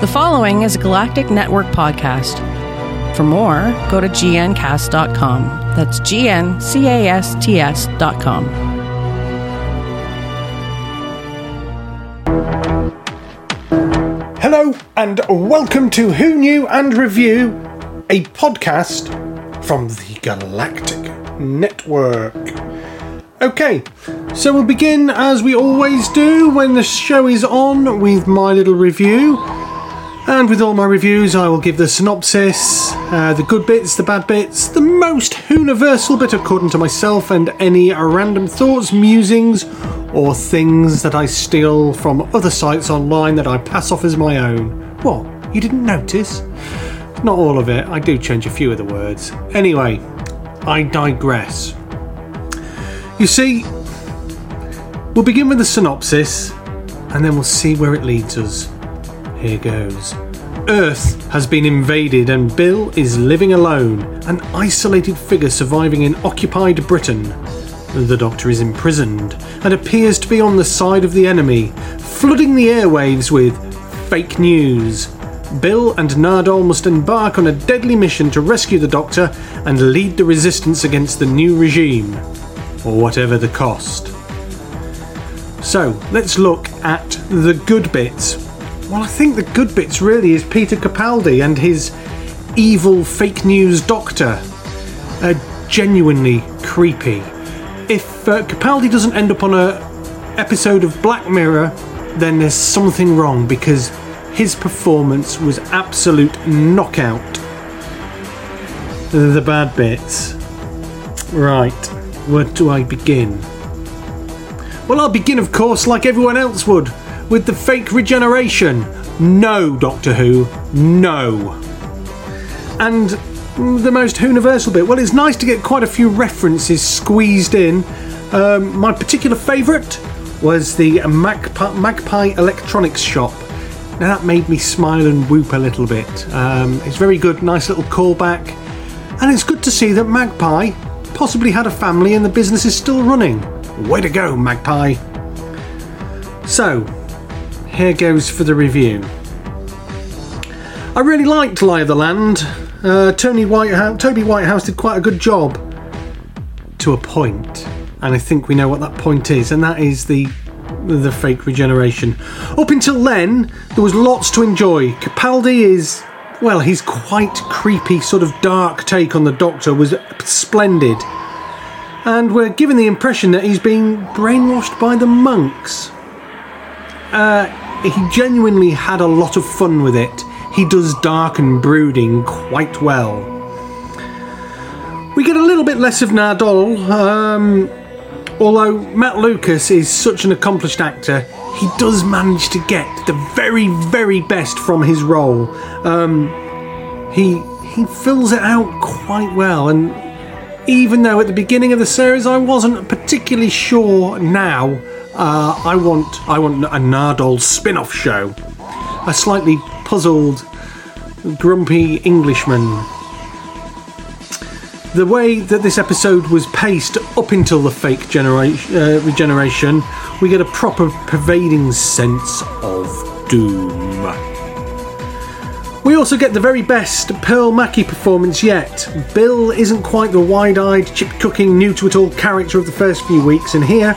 The following is a Galactic Network podcast. For more, go to gncasts.com. That's G-N-C-A-S-T-S.com. Hello and welcome to Who Knew and Review, a podcast from the Galactic Network. Okay, so we'll begin as we always do when the show is on with my little review. And with all my reviews, I will give the synopsis, uh, the good bits, the bad bits, the most universal bit according to myself, and any random thoughts, musings, or things that I steal from other sites online that I pass off as my own. What? You didn't notice? Not all of it, I do change a few of the words. Anyway, I digress. You see, we'll begin with the synopsis and then we'll see where it leads us. Here goes. Earth has been invaded and Bill is living alone, an isolated figure surviving in occupied Britain. The Doctor is imprisoned and appears to be on the side of the enemy, flooding the airwaves with fake news. Bill and Nardole must embark on a deadly mission to rescue the Doctor and lead the resistance against the new regime, or whatever the cost. So, let's look at the good bits. Well, I think the good bits really is Peter Capaldi and his evil fake news Doctor. Uh, genuinely creepy. If uh, Capaldi doesn't end up on a episode of Black Mirror, then there's something wrong because his performance was absolute knockout. The bad bits. Right, where do I begin? Well, I'll begin, of course, like everyone else would, with the fake regeneration. No, Doctor Who, no. And the most universal bit, well, it's nice to get quite a few references squeezed in. Um, my particular favourite was the Magpie, Magpie Electronics shop. Now that made me smile and whoop a little bit. Um, it's very good, nice little callback. And it's good to see that Magpie possibly had a family and the business is still running. Way to go, Magpie! So, here goes for the review. I really liked Lie of the Land. Uh, Tony Whitehouse, Toby Whitehouse did quite a good job to a point, and I think we know what that point is, and that is the the fake regeneration. Up until then, there was lots to enjoy. Capaldi is well, his quite creepy, sort of dark take on the Doctor was splendid. And we're given the impression that he's being brainwashed by the monks. Uh, he genuinely had a lot of fun with it. He does dark and brooding quite well. We get a little bit less of Nardole, um, although Matt Lucas is such an accomplished actor, he does manage to get the very, very best from his role. Um, he he fills it out quite well, and even though at the beginning of the series I wasn't particularly sure, now uh, I want I want a Nardole spin-off show. A slightly puzzled, grumpy Englishman. The way that this episode was paced up until the fake generation, uh, regeneration, we get a proper pervading sense of doom. We also get the very best Pearl Mackie performance yet. Bill isn't quite the wide eyed, chip cooking, new to it all character of the first few weeks, and here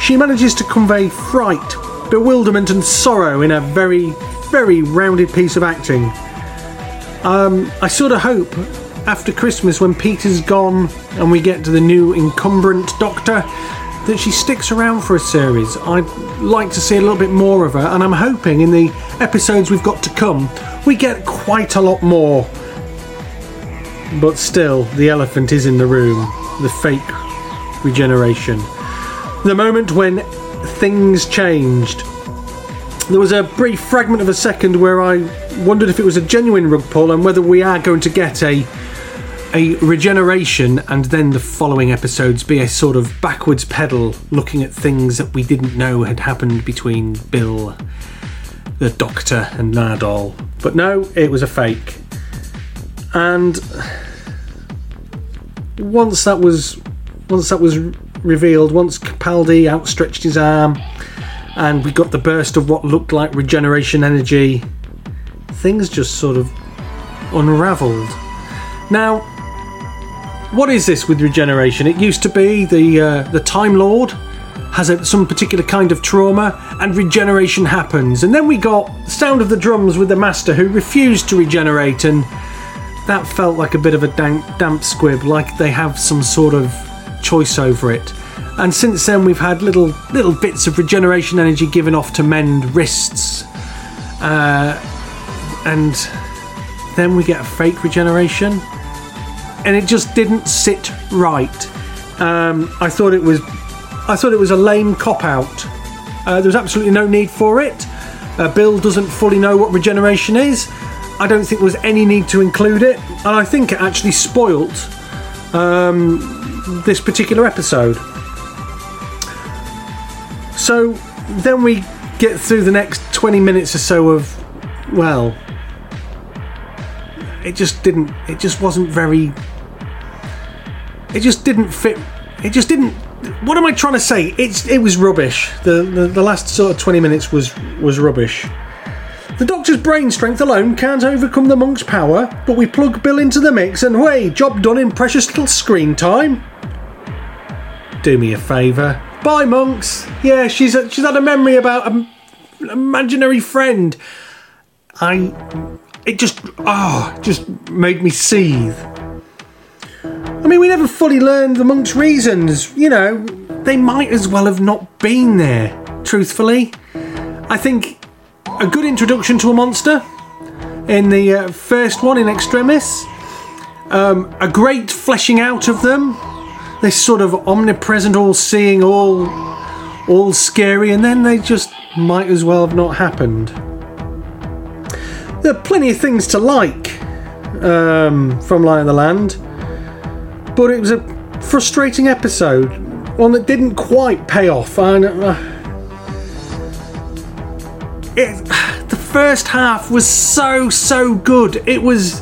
she manages to convey fright, bewilderment, and sorrow in a very, very rounded piece of acting. Um, I sort of hope after Christmas, when Peter's gone and we get to the new encumbrant Doctor, that she sticks around for a series. I'd like to see a little bit more of her, and I'm hoping in the episodes we've got to come, we get quite a lot more. But still, the elephant is in the room the fake regeneration. The moment when things changed. There was a brief fragment of a second where I wondered if it was a genuine rug pull and whether we are going to get a a regeneration and then the following episodes be a sort of backwards pedal looking at things that we didn't know had happened between Bill, the Doctor, and Nardole. But no, it was a fake. And once that was once that was revealed, once Capaldi outstretched his arm and we got the burst of what looked like regeneration energy, things just sort of unravelled. Now, what is this with regeneration? It used to be the uh, the Time Lord has a, some particular kind of trauma, and regeneration happens. And then we got Sound of the Drums with the Master, who refused to regenerate, and that felt like a bit of a damp, damp squib, like they have some sort of choice over it. And since then, we've had little little bits of regeneration energy given off to mend wrists, uh, and then we get a fake regeneration, and it just didn't sit right. Um, I thought it was, I thought it was a lame cop out. Uh, there's absolutely no need for it. Uh, Bill doesn't fully know what regeneration is. I don't think there was any need to include it, and I think it actually spoilt um, this particular episode. So then we get through the next 20 minutes or so of, well, it just didn't, it just wasn't very, it just didn't fit, it just didn't, what am I trying to say? It's, it was rubbish. The, the, the last sort of 20 minutes was, was rubbish. The doctor's brain strength alone can't overcome the monk's power, but we plug Bill into the mix and way, job done in precious little screen time. Do me a favour. Bye, monks. Yeah, she's a, she's had a memory about an imaginary friend. I, it just ah, oh, just made me seethe. I mean, we never fully learned the monk's reasons. You know, they might as well have not been there. Truthfully, I think a good introduction to a monster in the uh, first one in Extremis. Um, a great fleshing out of them. This sort of omnipresent, all-seeing, all, all scary, and then they just might as well have not happened. There are plenty of things to like um, from Lie of the Land, but it was a frustrating episode, one that didn't quite pay off. And, uh, it, the first half was so so good. It was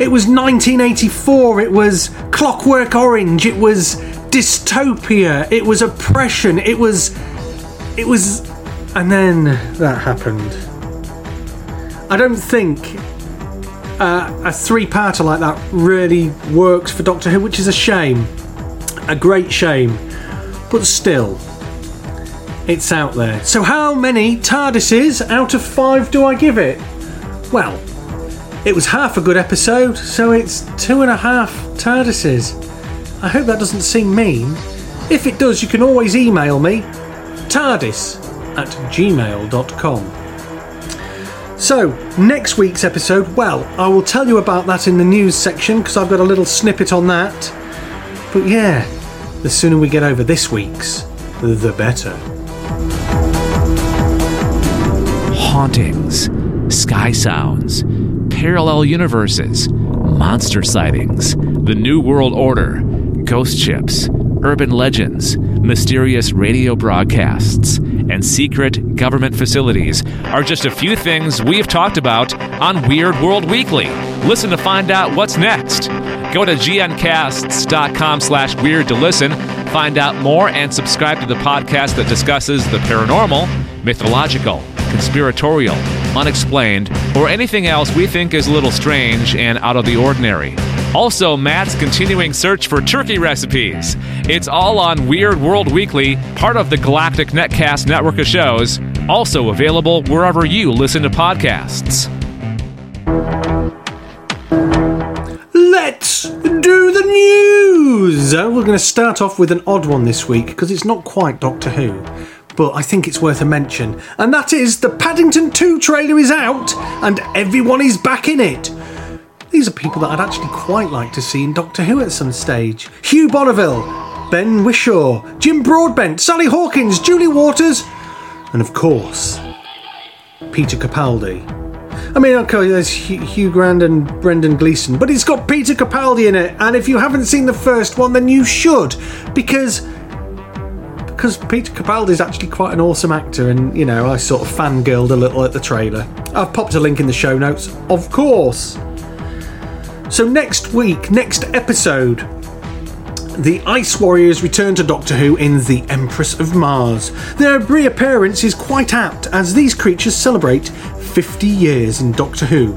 it was 1984. It was Clockwork Orange. It was dystopia. It was oppression. It was it was and then that happened. I don't think uh, a three-parter like that really works for Doctor Who, which is a shame. A great shame. But still, it's out there. So, how many TARDISes out of five do I give it? Well, it was half a good episode, so it's two and a half TARDISes. I hope that doesn't seem mean. If it does, you can always email me TARDIS at gmail.com. So, next week's episode, well, I will tell you about that in the news section because I've got a little snippet on that. But yeah, the sooner we get over this week's, the better. Hauntings, sky sounds, parallel universes, monster sightings, the New World Order, ghost ships, urban legends, mysterious radio broadcasts, and secret government facilities are just a few things we've talked about on Weird World Weekly. Listen to find out what's next. Go to gncasts.com slash weird to listen, find out more, and subscribe to the podcast that discusses the paranormal, mythological, conspiratorial, unexplained, or anything else we think is a little strange and out of the ordinary. Also, Matt's continuing search for turkey recipes. It's all on Weird World Weekly, part of the Galactic Netcast network of shows, also available wherever you listen to podcasts. Let's do the news! Uh, we're going to start off with an odd one this week because it's not quite Doctor Who but I think it's worth a mention. And that is the Paddington 2 trailer is out and everyone is back in it. These are people that I'd actually quite like to see in Doctor Who at some stage. Hugh Bonneville, Ben Whishaw, Jim Broadbent, Sally Hawkins, Julie Walters, and of course, Peter Capaldi. I mean, okay, there's Hugh Grant and Brendan Gleeson, but it's got Peter Capaldi in it, and if you haven't seen the first one, then you should, because because Peter Capaldi is actually quite an awesome actor, and you know, I sort of fangirled a little at the trailer. I've popped a link in the show notes, of course. So, next week, next episode, the Ice Warriors return to Doctor Who in The Empress of Mars. Their reappearance is quite apt as these creatures celebrate 50 years in Doctor Who.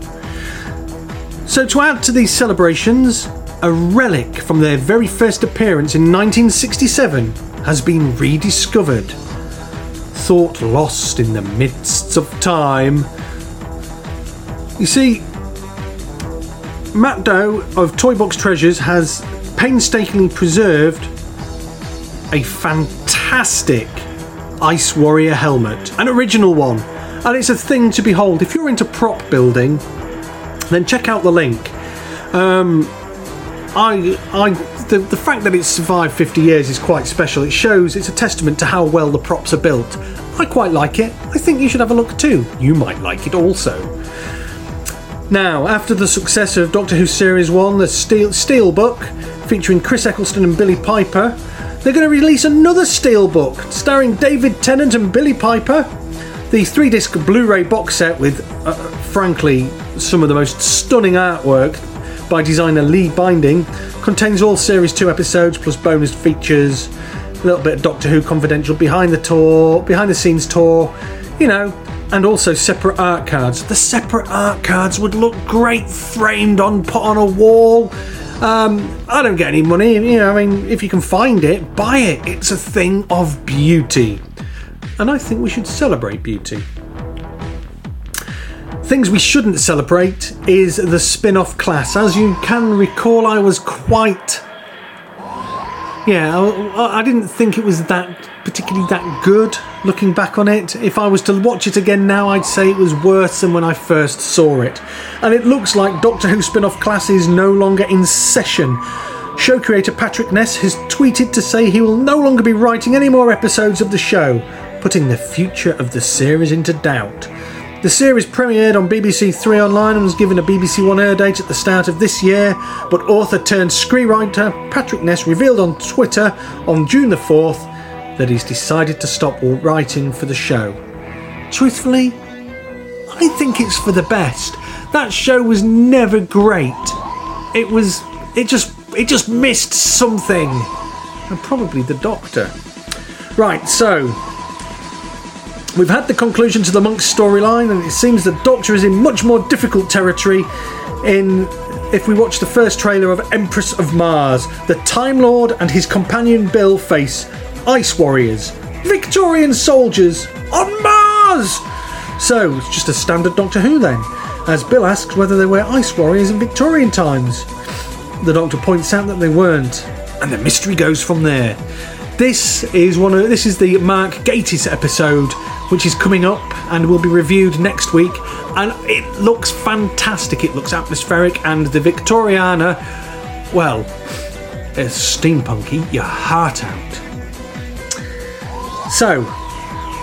So, to add to these celebrations, a relic from their very first appearance in 1967 has been rediscovered. Thought lost in the midst of time. You see, Matt Doe of Toy Box Treasures has painstakingly preserved a fantastic Ice Warrior helmet, an original one, and it's a thing to behold. If you're into prop building, then check out the link. Um, I, I, the, the fact that it's survived 50 years is quite special. It shows it's a testament to how well the props are built. I quite like it. I think you should have a look too. You might like it also. Now, after the success of Doctor Who Series 1, the Steel, Steel Book, featuring Chris Eccleston and Billie Piper, they're going to release another Steel Book starring David Tennant and Billie Piper. The three disc Blu ray box set with, uh, frankly, some of the most stunning artwork by designer Lee Binding contains all Series 2 episodes plus bonus features, a little bit of Doctor Who confidential behind the tour, behind the scenes tour, you know, and also separate art cards. The separate art cards would look great framed on put on a wall. Um, I don't get any money, you know, I mean, if you can find it, buy it. It's a thing of beauty. And I think we should celebrate beauty. Things we shouldn't celebrate is the spin off class. As you can recall, I was quite. Yeah, I, didn't think it was that particularly that good looking back on it. If I was to watch it again now, I'd say it was worse than when I first saw it. And it looks like Doctor Who spin off class is no longer in session. Show creator Patrick Ness has tweeted to say he will no longer be writing any more episodes of the show, putting the future of the series into doubt. The series premiered on BBC Three Online and was given a BBC One air date at the start of this year, but author turned screenwriter Patrick Ness revealed on Twitter on June the 4th that he's decided to stop writing for the show. Truthfully, I think it's for the best. That show was never great. It was it just it just missed something. And probably the doctor. Right, so We've had the conclusion to the monk's storyline, and it seems the Doctor is in much more difficult territory. In if we watch the first trailer of Empress of Mars, the Time Lord and his companion Bill face ice warriors, Victorian soldiers on Mars. So it's just a standard Doctor Who then, as Bill asks whether they were ice warriors in Victorian times. The Doctor points out that they weren't, and the mystery goes from there. This is one of this is the Mark Gatiss episode, which is coming up and will be reviewed next week. And it looks fantastic. It looks atmospheric, and the Victoriana, well, it's steampunky. Your heart out. So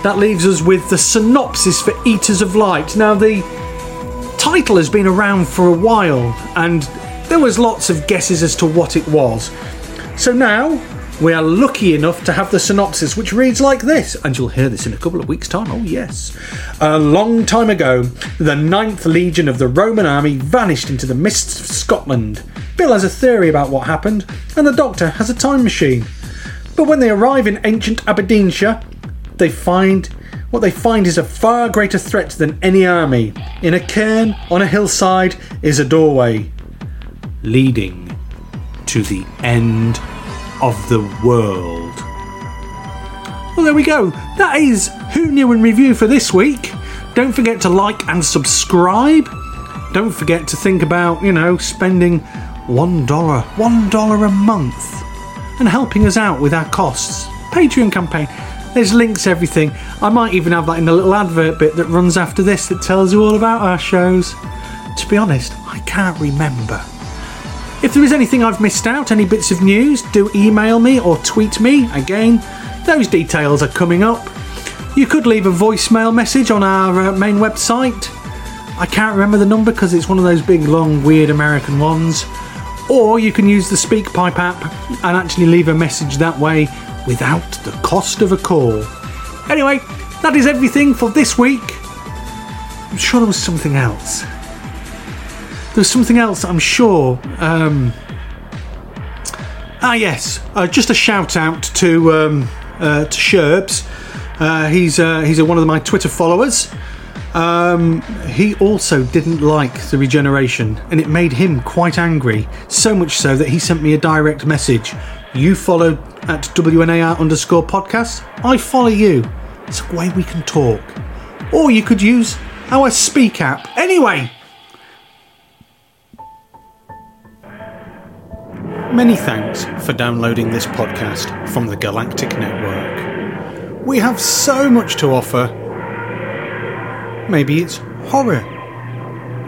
that leaves us with the synopsis for Eaters of Light. Now the title has been around for a while, and there was lots of guesses as to what it was. So now we are lucky enough to have the synopsis, which reads like this, and you'll hear this in a couple of weeks' time. Oh, yes. A long time ago, the Ninth Legion of the Roman army vanished into the mists of Scotland. Bill has a theory about what happened, and the Doctor has a time machine. But when they arrive in ancient Aberdeenshire, they find what they find is a far greater threat than any army. In a cairn on a hillside is a doorway leading to the end of the world. Well, there we go. That is Who Knew and Review for this week. Don't forget to like and subscribe. Don't forget to think about, you know, spending $1, $1 a month and helping us out with our costs. Patreon campaign. There's links, everything. I might even have that in the little advert bit that runs after this that tells you all about our shows. To be honest, I can't remember. If there is anything I've missed out, any bits of news, do email me or tweet me. Again, those details are coming up. You could leave a voicemail message on our uh, main website. I can't remember the number because it's one of those big, long, weird American ones. Or you can use the SpeakPipe app and actually leave a message that way without the cost of a call. Anyway, that is everything for this week. I'm sure there was something else. There's something else I'm sure. Um, ah, yes. Uh, just a shout out to um, uh, to Sherbs. Uh, he's uh, he's one of my Twitter followers. Um, he also didn't like the regeneration, and it made him quite angry. So much so that he sent me a direct message. You follow at WNAR underscore podcast. I follow you. It's a way we can talk. Or you could use our Speak app. Anyway, Many thanks for downloading this podcast from the Galactic Network. We have so much to offer. Maybe it's horror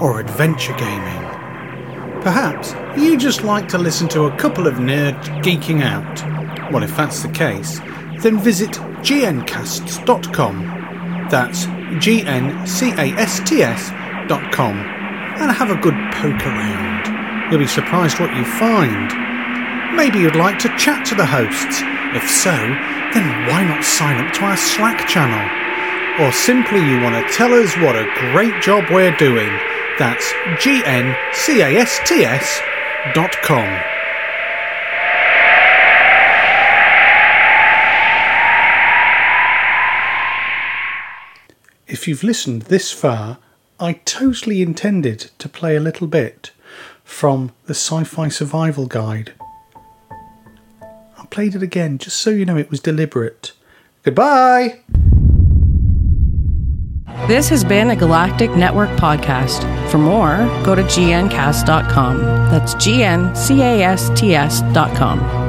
or adventure gaming. Perhaps you just like to listen to a couple of nerds geeking out. Well, if that's the case, then visit gncasts.com. That's G N C A S T S.com and have a good poke around. You'll be surprised what you find. Maybe you'd like to chat to the hosts. If so, then why not sign up to our Slack channel? Or simply you want to tell us what a great job we're doing. That's G-N-C-A-S-T-S dot com. If you've listened this far, I totally intended to play a little bit from the Sci Fi Survival Guide. Played it again just so you know it was deliberate. Goodbye! This has been a Galactic Network podcast. For more, go to gncasts.com. That's G N C A S T S.com.